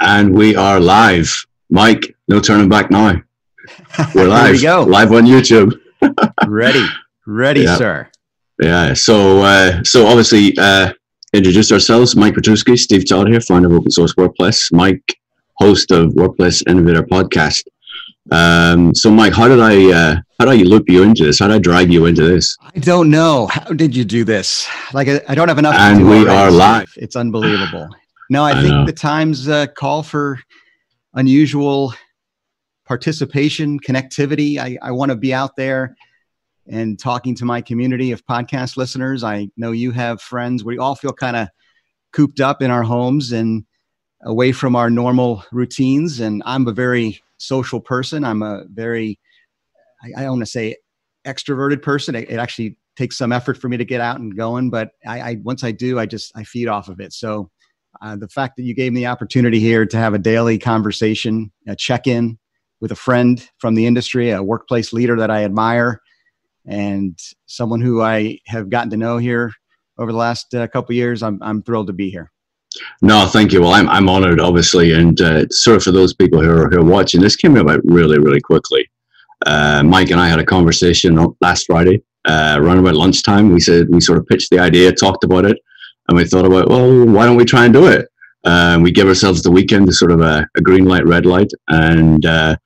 And we are live. Mike, no turning back now. We're live. we go. Live on YouTube. ready. Ready, Yeah. sir. Yeah. So, uh, so obviously, uh, introduce ourselves. Mike Petrusky, Steve Todd here, founder of Open Source Workplace. Mike, host of Workplace Innovator Podcast. Um, so, Mike, how did I, uh, how did I loop you into this? How did I drag you into this? I don't know. How did you do this? Like, I, I don't have enough. And we already, are live. It's unbelievable. No, I, I think know. the times uh, call for unusual participation, connectivity. I, I want to be out there and talking to my community of podcast listeners. I know you have friends. We all feel kind of cooped up in our homes and away from our normal routines. And I'm a very social person. I'm a very, I, I don't want to say extroverted person. It, it actually takes some effort for me to get out and going, but I, I once I do, I just I feed off of it. So uh, the fact that you gave me the opportunity here to have a daily conversation, a check-in with a friend from the industry, a workplace leader that I admire, and someone who I have gotten to know here over the last uh, couple years, I'm I'm thrilled to be here. No, thank you. Well, I'm, I'm honored, obviously. And uh, sort of for those people who are, who are watching, this came about really, really quickly. Uh, Mike and I had a conversation last Friday, uh, around about lunchtime. We said, we sort of pitched the idea, talked about it, and we thought about, well, why don't we try and do it? Uh, we give ourselves the weekend sort of a, a green light, red light, and uh,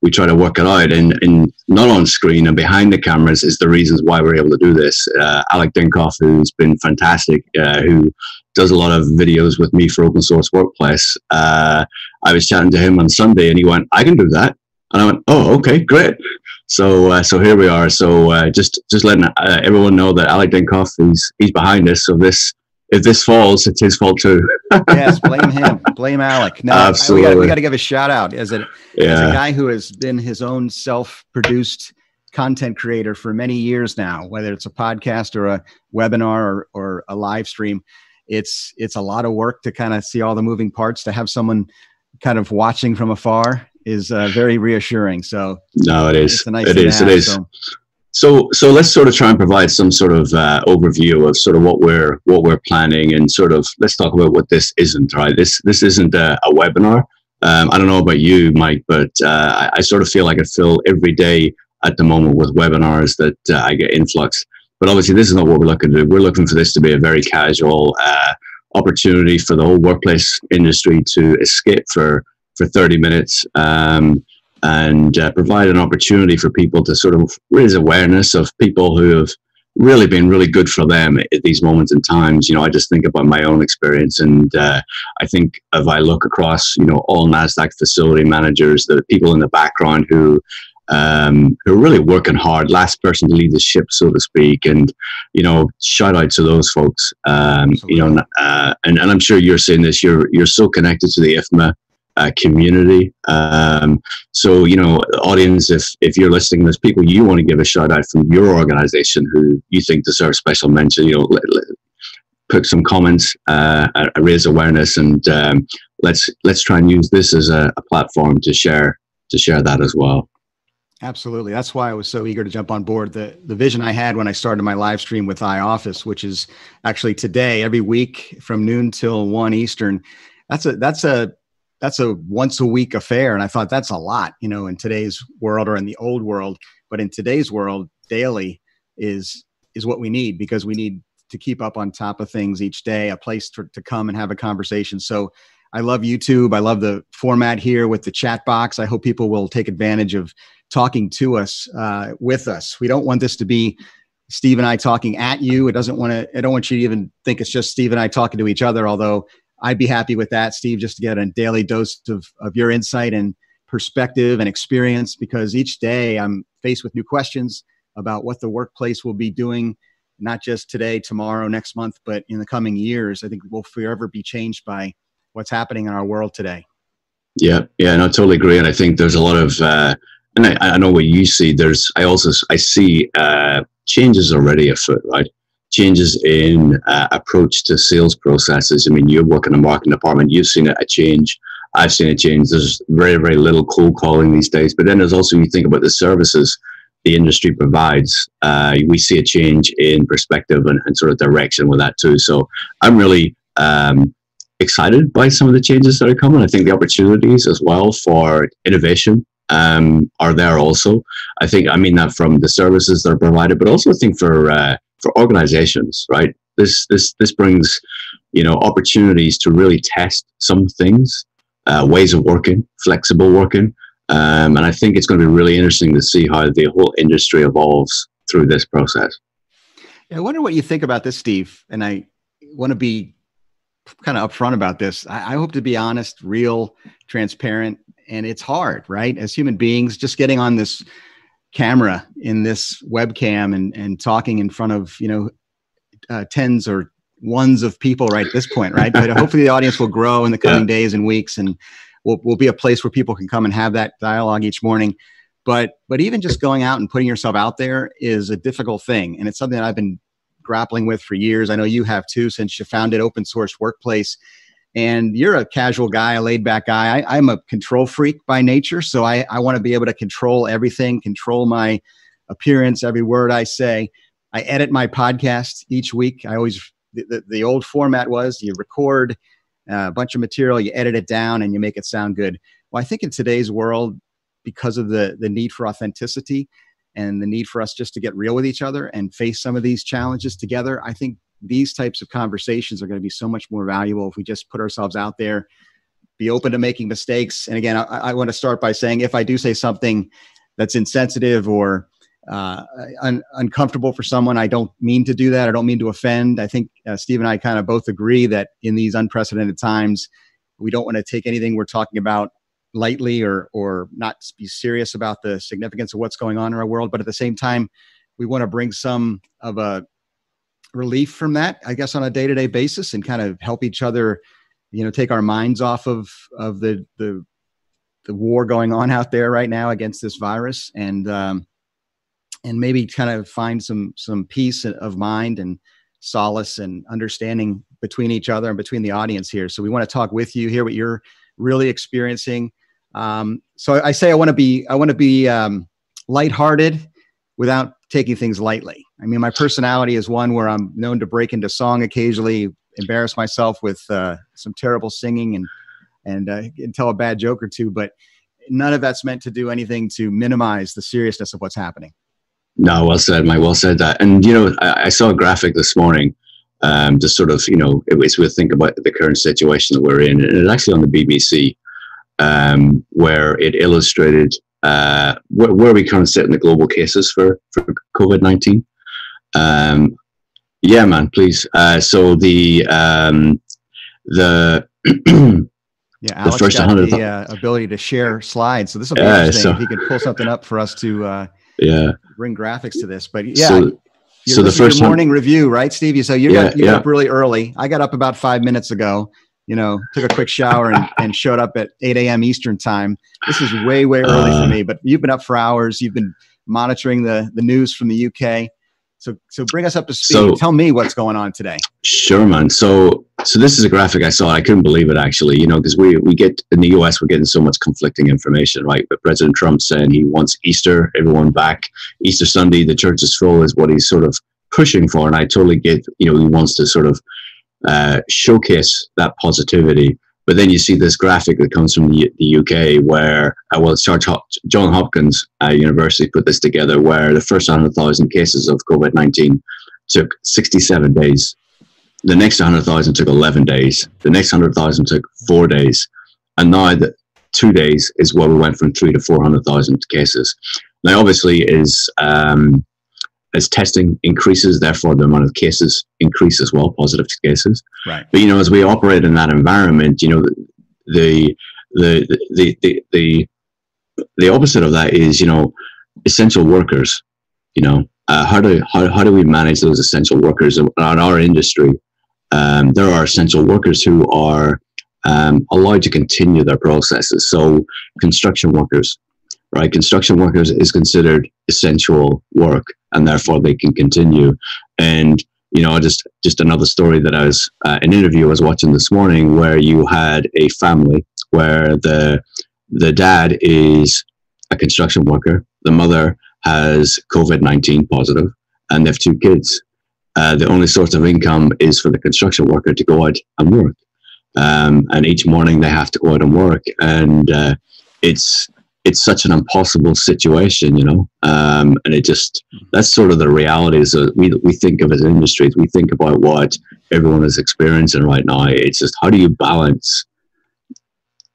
we try to work it out. And, and not on screen and behind the cameras is the reasons why we're able to do this. Uh, Alec Dinkoff, who's been fantastic, uh, who does a lot of videos with me for Open Source Workplace. Uh, I was chatting to him on Sunday, and he went, "I can do that," and I went, "Oh, okay, great." So, uh, so here we are. So, uh, just just letting uh, everyone know that Alec Dinkoff, he's he's behind this. So this, if this falls, it's his fault too. yes, blame him, blame Alec. No, I- we got Absolutely. we got to give a shout out as a as a guy who has been his own self-produced content creator for many years now, whether it's a podcast or a webinar or, or a live stream, it's it's a lot of work to kind of see all the moving parts. To have someone kind of watching from afar is uh, very reassuring. So no, it is. it's a nice It is. It have, is. so- So, so let's sort of try and provide some sort of uh, overview of sort of what we're what we're planning, and sort of let's talk about what this isn't. Right, this this isn't a, a webinar. Um, I don't know about you, Mike, but uh, I, I sort of feel like I fill every day at the moment with webinars that uh, I get influx. But obviously, this is not what we're looking to do. We're looking for this to be a very casual uh, opportunity for the whole workplace industry to escape for for 30 minutes. Um, and uh, provide an opportunity for people to sort of raise awareness of people who have really been really good for them at these moments and times. You know, I just think about my own experience, and uh, I think if I look across, you know, all Nasdaq facility managers, the people in the background who. Um, who are really working hard, last person to lead the ship, so to speak, and you know, shout out to those folks. Um, you know, uh, and, and I'm sure you're saying this. You're you're so connected to the IFMA uh, community. Um, so, you know, audience, if if you're listening, there's people you want to give a shout out from your organization who you think deserve special mention. You know, let, let- put some comments, uh, uh, raise awareness, and um, let's let's try and use this as a, a platform to share to share that as well. Absolutely. That's why I was so eager to jump on board. The the vision I had when I started my live stream with iOffice, which is actually today, every week from noon till one Eastern. That's a that's a that's a once a week affair. And I thought that's a lot, you know, in today's world or in the old world. But in today's world, daily is is what we need because we need to keep up on top of things each day, a place to, to come and have a conversation. So I love YouTube. I love the format here with the chat box. I hope people will take advantage of talking to us uh, with us. We don't want this to be Steve and I talking at you. It doesn't want to. I don't want you to even think it's just Steve and I talking to each other. Although I'd be happy with that, Steve, just to get a daily dose of of your insight and perspective and experience. Because each day I'm faced with new questions about what the workplace will be doing, not just today, tomorrow, next month, but in the coming years. I think we'll forever be changed by what's happening in our world today. Yeah, yeah, no, I totally agree, and I think there's a lot of, uh, and I, I know what you see. There's, I also I see uh, changes already afoot, right? Changes in uh, approach to sales processes. I mean, you work in the marketing department, you've seen a a change. I've seen a change. There's very, very little cold calling these days. But then there's also, you think about the services the industry provides, uh, we see a change in perspective and, and sort of direction with that too. So I'm really um, excited by some of the changes that are coming. I think the opportunities as well for innovation um, are there also. I think I mean that from the services that are provided, but also I think for uh, for organizations, right? This this this brings you know opportunities to really test some things, uh, ways of working, flexible working, um, and I think it's going to be really interesting to see how the whole industry evolves through this process. I wonder what you think about this, Steve. And I want to be kind of upfront about this. I, I hope to be honest, real, transparent, and it's hard, right? As human beings, just getting on this camera in this webcam and and talking in front of you know uh, tens or ones of people right at this point, right? But hopefully the audience will grow in the coming yeah. days and weeks, and will will be a place where people can come and have that dialogue each morning. But but even just going out and putting yourself out there is a difficult thing, and it's something that I've been grappling with for years. I know you have too, since you founded Open Source Workplace. And you're a casual guy, a laid back guy. I, am a control freak by nature, so I, I want to be able to control everything, control my appearance, every word I say. I edit my podcast each week. I always the, the, old format was you record uh, a bunch of material, you edit it down, and you make it sound good. Well, I think in today's world, because of the the need for authenticity and the need for us just to get real with each other and face some of these challenges together, I think these types of conversations are going to be so much more valuable if we just put ourselves out there, be open to making mistakes. And again, I, I want to start by saying if I do say something that's insensitive or uh, un- uncomfortable for someone. I don't mean to do that. I don't mean to offend. I think uh, Steve and I kind of both agree that in these unprecedented times, we don't want to take anything we're talking about lightly or or not be serious about the significance of what's going on in our world. But at the same time, we want to bring some of a relief from that, I guess, on a day to day basis, and kind of help each other, you know, take our minds off of of the the the war going on out there right now against this virus and um, and maybe kind of find some some peace of mind and solace and understanding between each other and between the audience here. So we want to talk with you, hear what you're really experiencing. Um, so I say I want to be I want to be um, lighthearted without taking things lightly. I mean, my personality is one where I'm known to break into song occasionally, embarrass myself with uh, some terrible singing and and, uh, and tell a bad joke or two, but none of that's meant to do anything to minimize the seriousness of what's happening. No, well said, Mike. Well said. That, and you know, I, I saw a graphic this morning, um, to sort of, you know, it was we think about the current situation that we're in, and it's actually on the BBC, um, where it illustrated uh, where, where we currently sit in the global cases for for COVID nineteen. Um, yeah, man, please. Uh, so the um, the Yeah, Alex the first got the uh, ability to share slides, so this will be yeah, interesting. So, if he can pull something up for us to uh, yeah bring graphics to this. But yeah, so, so the first morning review, right, Steve? So you yeah, got, you yeah. got up really early. I got up about five minutes ago. You know, took a quick shower and, and showed up at 8 a.m. Eastern time. This is way way early uh, for me. But you've been up for hours. You've been monitoring the the news from the UK. So, so bring us up to speed. So, Tell me what's going on today. Sure, man. So, so this is a graphic I saw. I couldn't believe it actually. You know, because we we get in the U.S. we're getting so much conflicting information, right? But President Trump saying he wants Easter, everyone back. Easter Sunday, the church is full, is what he's sort of pushing for, and I totally get. You know, he wants to sort of uh, showcase that positivity. But then you see this graphic that comes from the, the UK where, uh, well, John Hopkins uh, University put this together where the first 100,000 cases of COVID 19 took 67 days. The next 100,000 took 11 days. The next 100,000 took four days. And now that two days is where we went from three to 400,000 cases. Now, obviously, is um, as testing increases, therefore the amount of cases increase as well, positive cases. Right. But you know, as we operate in that environment, you know, the the the the the, the opposite of that is you know essential workers. You know, uh, how do how, how do we manage those essential workers in our industry? Um, there are essential workers who are um, allowed to continue their processes. So construction workers, right? Construction workers is considered essential work, and therefore they can continue. And you know, just just another story that I was uh, an interview I was watching this morning, where you had a family where the the dad is a construction worker, the mother has COVID nineteen positive, and they have two kids. Uh, the only source of income is for the construction worker to go out and work. um, and each morning they have to go out and work, and uh, it's it's such an impossible situation, you know. Um, and it just that's sort of the realities that we we think of as industries. We think about what everyone is experiencing right now. It's just how do you balance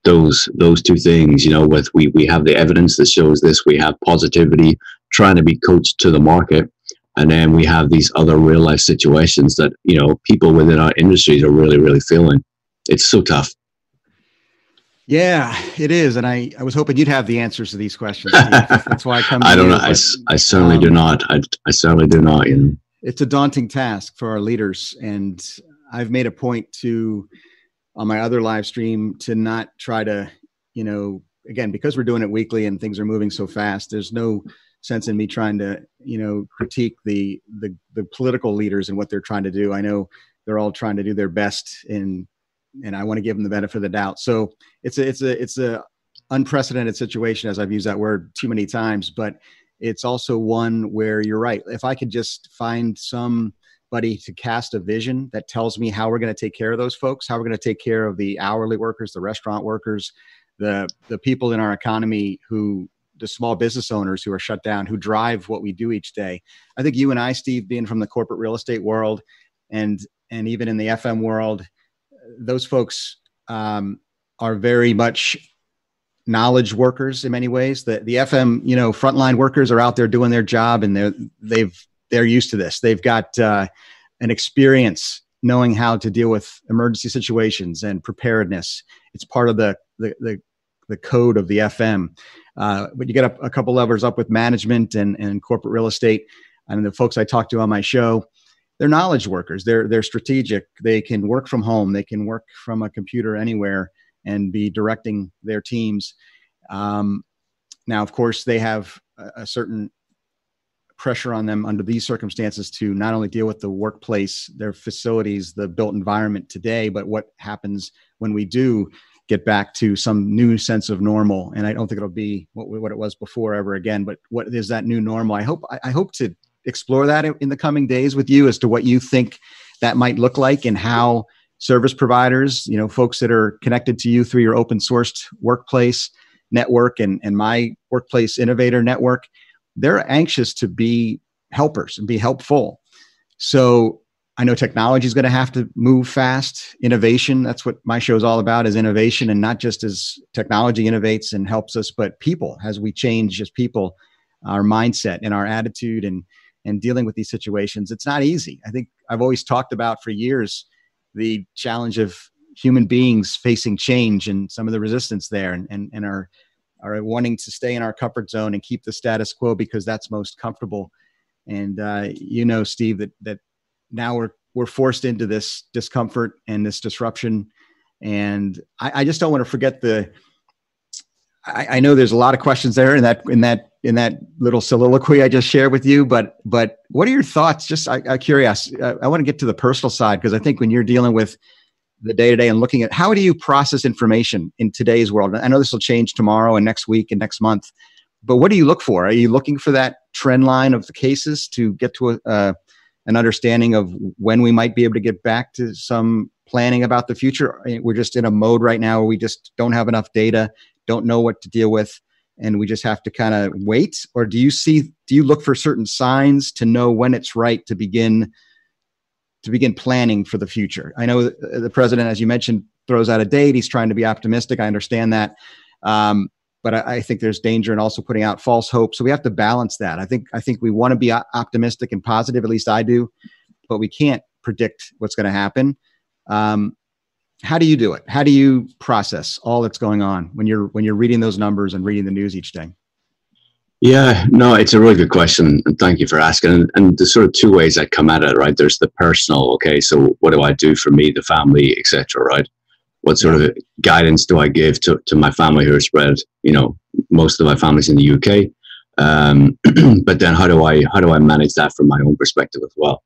those those two things? You know, with we we have the evidence that shows this. We have positivity trying to be coached to the market. And then we have these other real life situations that, you know, people within our industries are really, really feeling. It's so tough. Yeah, it is, and I, I was hoping you'd have the answers to these questions. That's why I come. I don't know. I, I certainly um, do not. I, I certainly do not. You know, it's a daunting task for our leaders, and I've made a point to on my other live stream to not try to, you know, again because we're doing it weekly and things are moving so fast. There's no sense in me trying to, you know, critique the the the political leaders and what they're trying to do. I know they're all trying to do their best in and I want to give them the benefit of the doubt. So it's a it's a it's a unprecedented situation as I've used that word too many times, but it's also one where you're right. If I could just find somebody to cast a vision that tells me how we're going to take care of those folks, how we're going to take care of the hourly workers, the restaurant workers, the the people in our economy who the small business owners who are shut down, who drive what we do each day. I think you and I, Steve, being from the corporate real estate world and and even in the FM world, those folks um, are very much knowledge workers in many ways. The the FM, you know, frontline workers are out there doing their job, and they're they've they're used to this. They've got uh, an experience knowing how to deal with emergency situations and preparedness. It's part of the the the, the code of the FM. Uh, but you get a, a couple levers up with management and, and corporate real estate. And the folks I talk to on my show, they're knowledge workers. They're they're strategic. They can work from home. They can work from a computer anywhere and be directing their teams. Um, now, of course, they have a, a certain pressure on them under these circumstances to not only deal with the workplace, their facilities, the built environment today, but what happens when we do get back to some new sense of normal. And I don't think it'll be what, what it was before ever again. But what is that new normal? I hope I, I hope to explore that in the coming days with you as to what you think that might look like and how service providers, you know, folks that are connected to you through your open sourced workplace network and, and my workplace innovator network, they're anxious to be helpers and be helpful. So I know technology is going to have to move fast. Innovation, that's what my show is all about, is innovation and not just as technology innovates and helps us, but people, as we change as people, our mindset and our attitude and and dealing with these situations. It's not easy. I think I've always talked about for years the challenge of human beings facing change and some of the resistance there and, and, and are, are wanting to stay in our comfort zone and keep the status quo because that's most comfortable. And uh, you know, Steve, that, that now we're, we're forced into this discomfort and this disruption. And I, I just don't want to forget the, I, I know there's a lot of questions there in that, in that in that little soliloquy I just shared with you. But but what are your thoughts? Just I, am curious. I, I want to get to the personal side because I think when you're dealing with the day to day and looking at how do you process information in today's world? I know this will change tomorrow and next week and next month, but what do you look for? Are you looking for that trend line of the cases to get to a, uh, an understanding of when we might be able to get back to some planning about the future? We're just in a mode right now where we just don't have enough data, don't know what to deal with and we just have to kind of wait? Or do you see do you look for certain signs to know when it's right to begin to begin planning for the future? I know the president as you mentioned throws out a date. He's trying to be optimistic. I understand that. Um, but I, I, think there's danger in also putting out false hope so we have to balance that. I think i think we want to be optimistic and positive at least i do but we can't predict what's going to happen. Um, how do you do it? How do you process all that's going on when you're when you're reading those numbers and reading the news each day? Yeah no it's a really good question and thank you for asking. And, and there's sort of two ways i come at it right? There's the personal okay so what do i do for me the family etc right? What sort of guidance do i give to, to my family who are spread you know most of my family's in the uk um, but then how do i how do i manage that from my own perspective as well?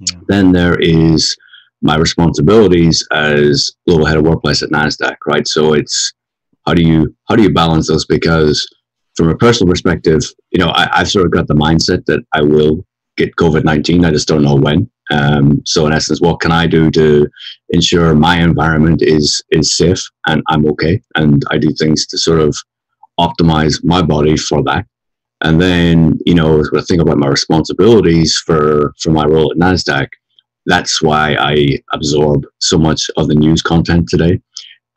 Yeah. then there is my responsibilities as global head of workplace at Nasdaq, right? So it's how do you how do you balance those? Because from a personal perspective, you know, I, have sort of got the mindset that I will get COVID nineteen. I just don't know when. Um, so in essence, what can I do to ensure my environment is is safe and I'm okay, and I do things to sort of optimize my body for that. And then, you know, when I think about my responsibilities for for my role at Nasdaq, that's why I absorb so much of the news content today.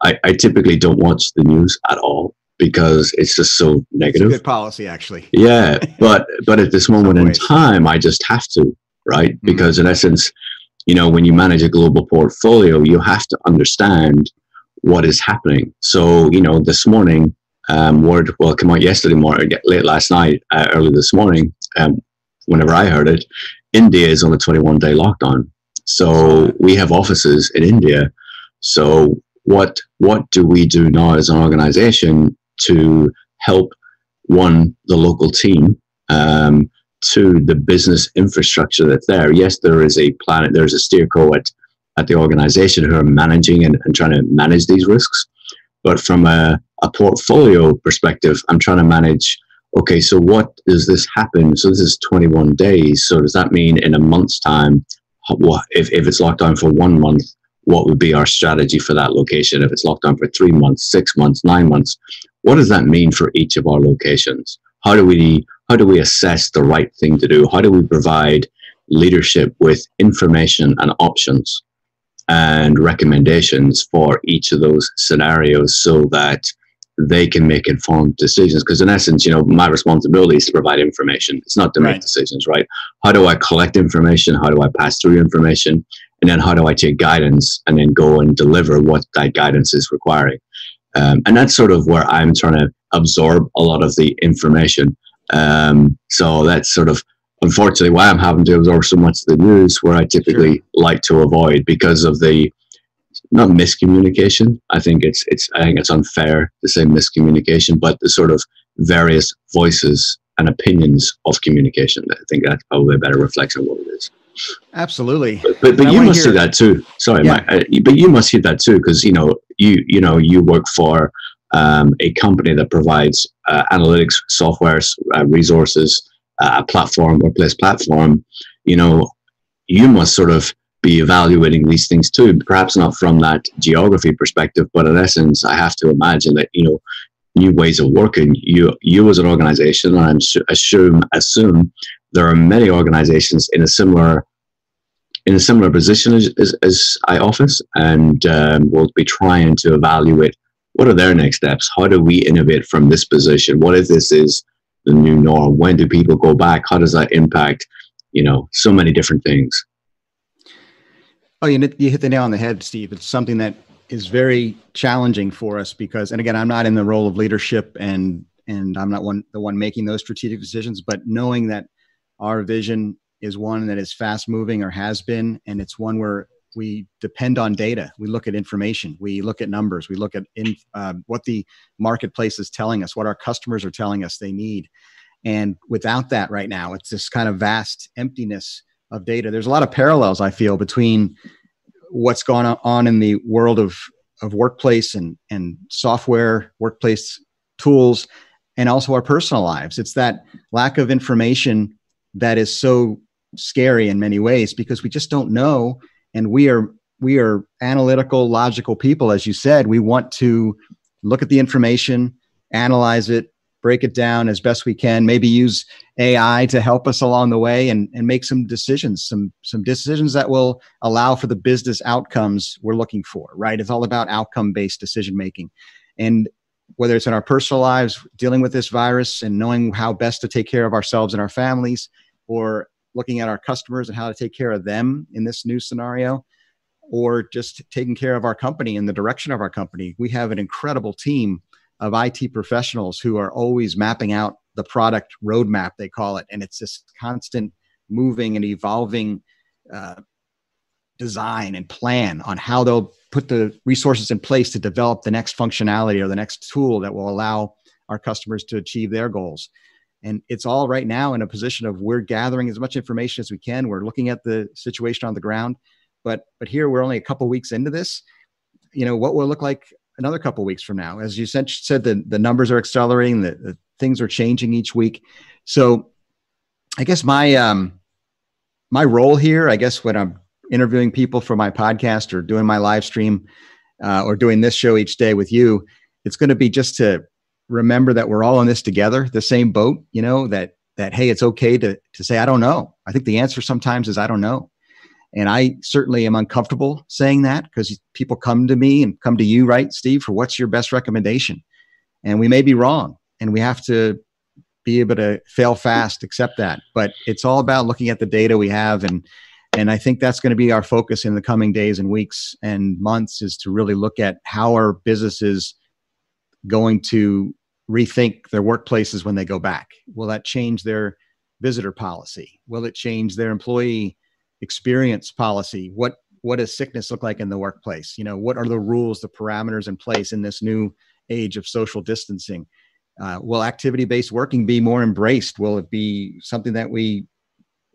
I, I typically don't watch the news at all because it's just so negative. good policy, actually. Yeah, but but at this moment in time, I just have to, right? Mm-hmm. Because in essence, you know, when you manage a global portfolio, you have to understand what is happening. So, you know, this morning, um, word well come out yesterday morning, late last night, uh, early this morning. Um, whenever I heard it, India is on a 21 day lockdown. So we have offices in India. So what what do we do now as an organization to help one the local team um, to the business infrastructure that's there? Yes, there is a planet. There's a steerco at at the organization who are managing and, and trying to manage these risks. But from a, a portfolio perspective, I'm trying to manage okay, so what does this happen? So this is 21 days. So does that mean in a month's time, what if, if it's locked down for one month, what would be our strategy for that location? If it's locked down for three months, six months, nine months, what does that mean for each of our locations? How do we how do we assess the right thing to do? How do we provide leadership with information and options and recommendations for each of those scenarios so that they can make informed decisions. Because in essence, you know, my responsibility is to provide information. It's not to right. make decisions, right? How do I collect information? How do I pass through information? And then how do I take guidance and then go and deliver what that guidance is requiring? Um, and that's sort of where I'm trying to absorb a lot of the information. Um, so that's sort of unfortunately why I'm having to absorb so much of the news where I typically sure. like to avoid because of the not miscommunication. I think it's it's I think it's unfair to say miscommunication, but the sort of various voices and opinions of communication. I think that's probably a better reflection of what it is. Absolutely. But but, but you must hear, see that too. Sorry, yeah. Mike, uh, but you must see that too because you know you you know you work for um, a company that provides uh, analytics software uh, resources, uh, a platform, workplace platform. You know, you must sort of be evaluating these things too. Perhaps not from that geography perspective, but in essence, I have to imagine that you know new ways of working. You you as an organization, and I'm assume assume there are many organizations in a similar in a similar position as, as, as iOffice, and um, we'll be trying to evaluate what are their next steps. How do we innovate from this position? What if this is the new norm? When do people go back? How does that impact? You know, so many different things. Oh, you, you hit the nail on the head, Steve. It's something that is very challenging for us because, and again, I'm not in the role of leadership and and I'm not one the one making those strategic decisions, but knowing that our vision is one that is fast moving or has been, and it's one where we depend on data. We look at information. We look at numbers. We look at in, uh, what the marketplace is telling us, what our customers are telling us they need. And without that, right now, it's this kind of vast emptiness of data. There's a lot of parallels I feel between what's going on in the world of of workplace and and software, workplace tools, and also our personal lives. It's that lack of information that is so scary in many ways because we just don't know, and we are we are analytical, logical people, as you said. We want to look at the information, analyze it, break it down as best we can, maybe use AI to help us along the way and, and make some decisions, some some decisions that will allow for the business outcomes we're looking for, right? It's all about outcome-based decision making. And whether it's in our personal lives, dealing with this virus and knowing how best to take care of ourselves and our families, or looking at our customers and how to take care of them in this new scenario, or just taking care of our company and the direction of our company. We have an incredible team of IT professionals who are always mapping out the product roadmap, they call it. And it's this constant moving and evolving uh, design and plan on how they'll put the resources in place to develop the next functionality or the next tool that will allow our customers to achieve their goals. And it's all right now in a position of we're gathering as much information as we can. We're looking at the situation on the ground. But but here we're only a couple weeks into this. You know, what will look like another couple weeks from now. As you said, said the, the numbers are accelerating, the, the things are changing each week. So I guess my um, my role here, I guess, when I'm interviewing people for my podcast or doing my live stream uh, or doing this show each day with you, it's going to be just to remember that we're all in this together, the same boat. You know that that hey, it's okay to to say I don't know. I think the answer sometimes is I don't know, and I certainly am uncomfortable saying that because people come to me and come to you, right, Steve, for what's your best recommendation, and we may be wrong, and we have to be able to fail fast, accept that. But it's all about looking at the data we have and and I think that's going to be our focus in the coming days and weeks and months is to really look at how our businesses going to rethink their workplaces when they go back. Will that change their visitor policy? Will it change their employee experience policy? What what does sickness look like in the workplace? You know, what are the rules, the parameters in place in this new age of social distancing? Uh, will activity based working be more embraced? Will it be something that we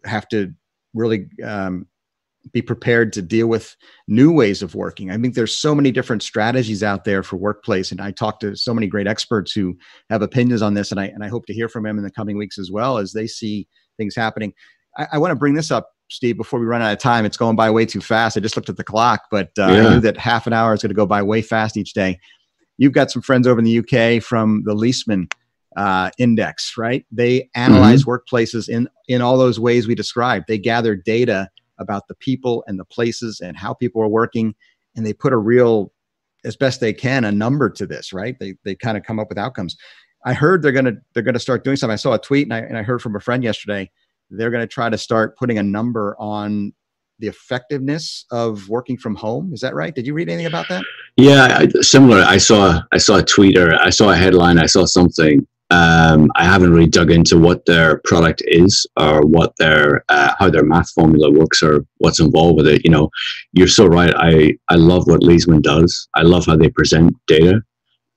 have to really um, be prepared to deal with new ways of working. I think there's so many different strategies out there for workplace, and I talk to so many great experts who have opinions on this, and I and I hope to hear from them in the coming weeks as well as they see things happening. I, I want to bring this up, Steve, before we run out of time. It's going by way too fast. I just looked at the clock, but uh, yeah. I knew that half an hour is going to go by way fast each day. You've got some friends over in the UK from the Leesman uh, Index, right? They analyze mm-hmm. workplaces in in all those ways we described. They gather data about the people and the places and how people are working, and they put a real, as best they can, a number to this, right? They they kind of come up with outcomes. I heard they're gonna they're gonna start doing something. I saw a tweet and I and I heard from a friend yesterday. They're gonna try to start putting a number on the effectiveness of working from home. Is that right? Did you read anything about that? Yeah, I, similar. I saw I saw a tweet or I saw a headline. I saw something um, I haven't really dug into what their product is or what their uh, how their math formula works or what's involved with it. You know, you're so right. I I love what Leesman does. I love how they present data.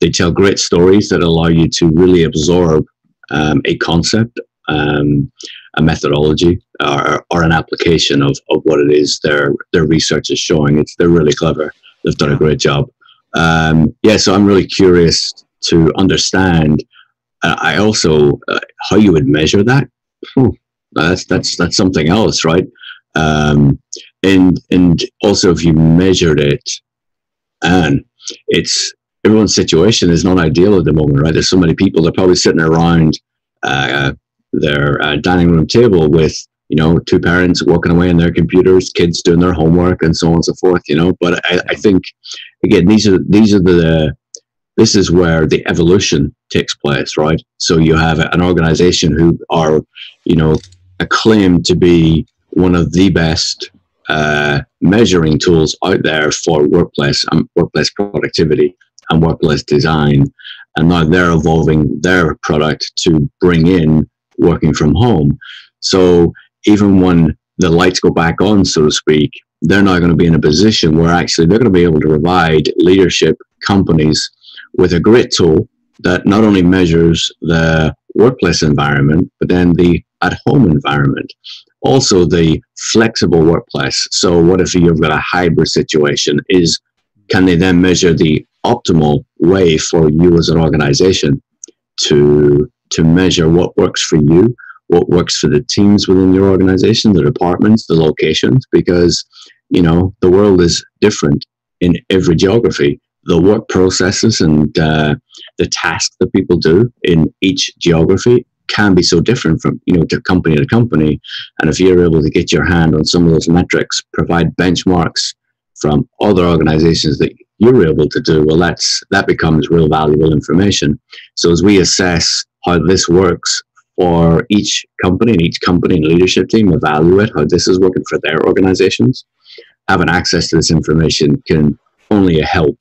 They tell great stories that allow you to really absorb um, a concept, um, a methodology, or, or an application of, of what it is their their research is showing. It's they're really clever. They've done a great job. Um, yeah, so I'm really curious to understand uh, I also uh, how you would measure that. that's that's that's something else, right? Um, and and also if you measured it, and it's everyone's situation is not ideal at the moment, right? There's so many people they're probably sitting around uh, their uh, dining room table with you know two parents walking away on their computers, kids doing their homework, and so on and so forth. You know, but I, I think again these are these are the this is where the evolution takes place, right? So you have an organization who are, you know, acclaimed to be one of the best uh, measuring tools out there for workplace um, workplace productivity and workplace design, and now they're evolving their product to bring in working from home. So even when the lights go back on, so to speak, they're now going to be in a position where actually they're going to be able to provide leadership companies with a great tool that not only measures the workplace environment, but then the at home environment. Also, the flexible workplace. So, what if you've got a hybrid situation? Is can they then measure the optimal way for you as an organization to to measure what works for you, what works for the teams within your organization, the departments, the locations? Because you know the world is different in every geography the work processes and uh, the tasks that people do in each geography can be so different from you know to company to company and if you're able to get your hand on some of those metrics provide benchmarks from other organizations that you're able to do well that's that becomes real valuable information so as we assess how this works for each company and each company and leadership team evaluate how this is working for their organizations having access to this information can only help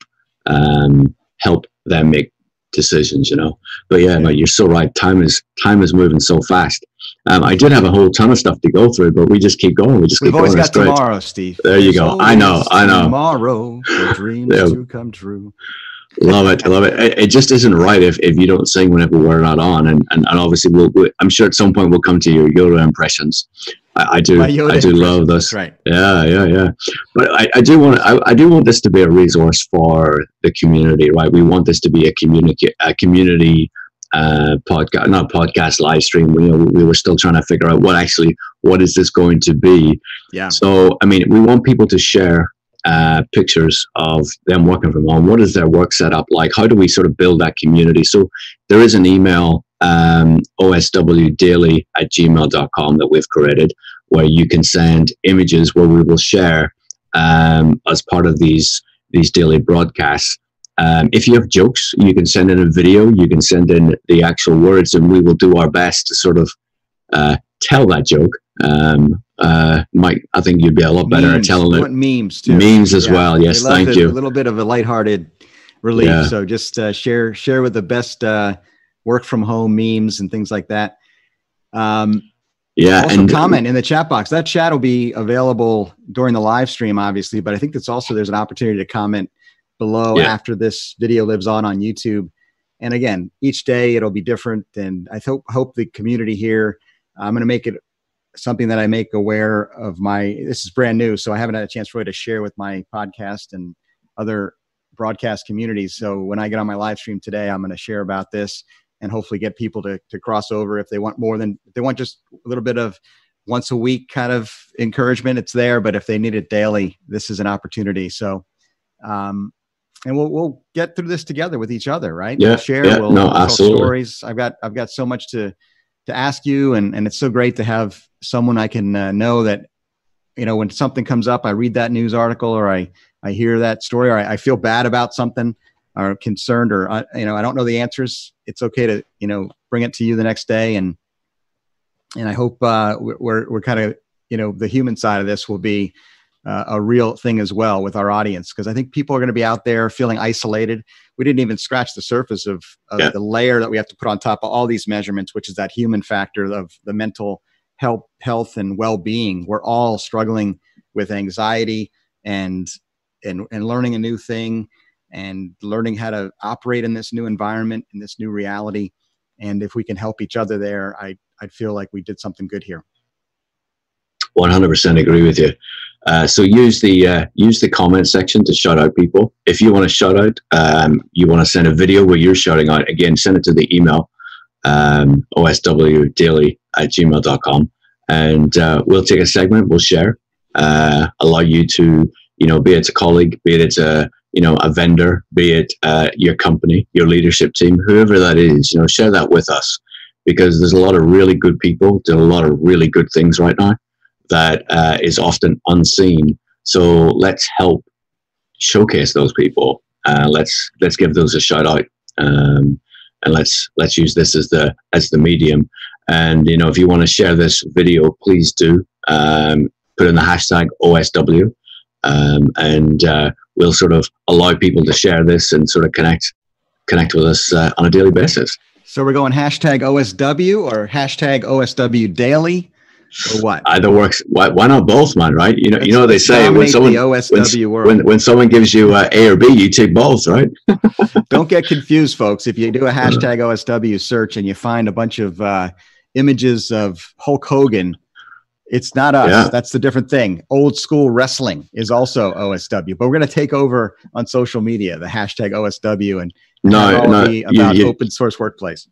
um, help them make decisions, you know. But yeah, no, you're so right. Time is time is moving so fast. Um, I did have a whole ton of stuff to go through, but we just keep going. We just We've keep always going. got tomorrow, Steve. There you go. I know. I know. Tomorrow for dreams to come true. Love it. I love it. it. it. just isn't right if, if you don't sing whenever we're not on. And, and, and obviously, we'll, we, I'm sure at some point we'll come to your Yoda impressions. I, I do. I do love this. Right. Yeah, yeah, yeah. But I, I do want I, I do want this to be a resource for the community, right? We want this to be a community a community uh, podcast, not podcast live stream. We, we were still trying to figure out what actually, what is this going to be? Yeah. So, I mean, we want people to share uh, pictures of them working from home. What is their work setup like? How do we sort of build that community? So there is an email, um, oswdaily at gmail.com that we've created where you can send images where we will share um, as part of these these daily broadcasts. Um, if you have jokes, you can send in a video, you can send in the actual words, and we will do our best to sort of uh, tell that joke. Um, uh, Mike, I think you'd be a lot better memes. at telling it. memes too. Memes as well. Yes, thank it. you. A little bit of a lighthearted relief. Yeah. So just uh, share share with the best uh, work from home memes and things like that. Um, Yeah, also and comment in the chat box. That chat will be available during the live stream, obviously, but I think that's also there's an opportunity to comment below Yeah. after this video lives on on YouTube. And again, each day it'll be different. And I hope hope the community here. I'm going to make it something that I make aware of my. This is brand new, so I haven't had a chance really to share with my podcast and other broadcast communities. So when I get on my live stream today, I'm going to share about this and hopefully get people to to cross over if they want more than if they want just a little bit of once a week kind of encouragement. It's there, but if they need it daily, this is an opportunity. So. Um, and we'll we'll get through this together with each other, right? Yeah, we'll share. yeah, we'll, no, we'll tell absolutely. stories. I've got I've got so much to to ask you, and and it's so great to have someone I can uh, know that you know when something comes up, I read that news article or I I hear that story or I, I feel bad about something or concerned or uh, you know I don't know the answers. It's okay to you know bring it to you the next day, and and I hope uh, we're we're, we're kind of you know the human side of this will be uh, a real thing as well with our audience because I think people are going to be out there feeling isolated. We didn't even scratch the surface of, of Yeah. the layer that we have to put on top of all these measurements, which is that human factor of the mental health, health and well-being. We're all struggling with anxiety and and and learning a new thing and learning how to operate in this new environment in this new reality. And if we can help each other there, I I'd feel like we did something good here. 100% agree with you. Uh, so use the uh, use the comment section to shout out people. If you want to shout out, um, you want to send a video where you're shouting out. Again, send it to the email um, oswdaily at gmail.com, and uh, we'll take a segment. We'll share, uh, allow you to you know, be it a colleague, be it a you know a vendor, be it uh, your company, your leadership team, whoever that is, you know, share that with us because there's a lot of really good people doing a lot of really good things right now that uh, is often unseen. So let's help showcase those people. Uh, let's let's give those a shout out, um, and let's let's use this as the as the medium. And you know, if you want to share this video, please do. Um, put in the hashtag OSW, um, and uh, we'll sort of allow people to share this and sort of connect connect with us uh, on a daily basis. So we're going hashtag OSW or hashtag OSW daily or what? Either works. Why, why not both, man? Right? You know, you know what they say when someone world. when when someone gives you uh, A or B, you take both, right? Don't get confused, folks. If you do a hashtag OSW search and you find a bunch of uh, images of Hulk Hogan, it's not us. Yeah. That's the different thing. Old school wrestling is also OSW, but we're going to take over on social media the hashtag OSW and No, no, be you- about you- open source workplace.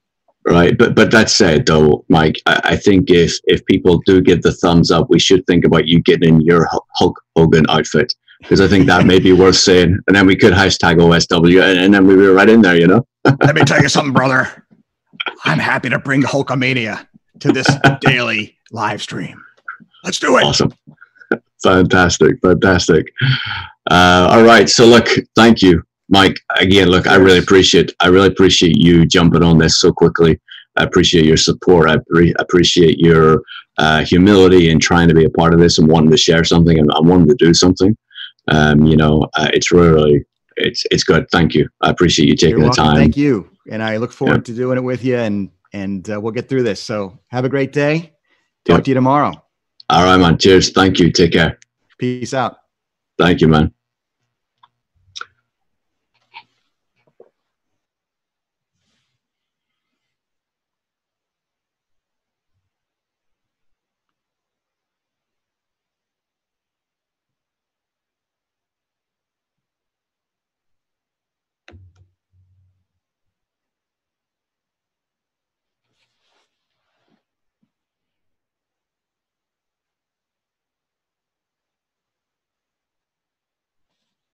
Right. But but that said, though, Mike, I, I think if if people do give the thumbs up, we should think about you getting in your Hulk- Hulk Hogan outfit because I think that may be worth saying. And then we could hashtag OSW, and, and then we were right in there, you know. Let me tell you something, brother. I'm happy to bring Hulkamania to this daily live stream. Let's do it. Awesome. Fantastic. Fantastic. Uh, all right. So look, thank you, Mike. Again, look, I really appreciate I really appreciate you jumping on this so quickly. I appreciate your support. I pre- appreciate your uh, humility in trying to be a part of this and wanting to share something and, and wanting to do something. Um, you know, uh, it's really it's it's good. Thank you. I appreciate you taking the time. Thank you. And I look forward to doing it with you and and uh, we'll get through this. So have a great day. Talk to you tomorrow. All right, man. Cheers. Thank you. Take care. Peace out. Thank you, man.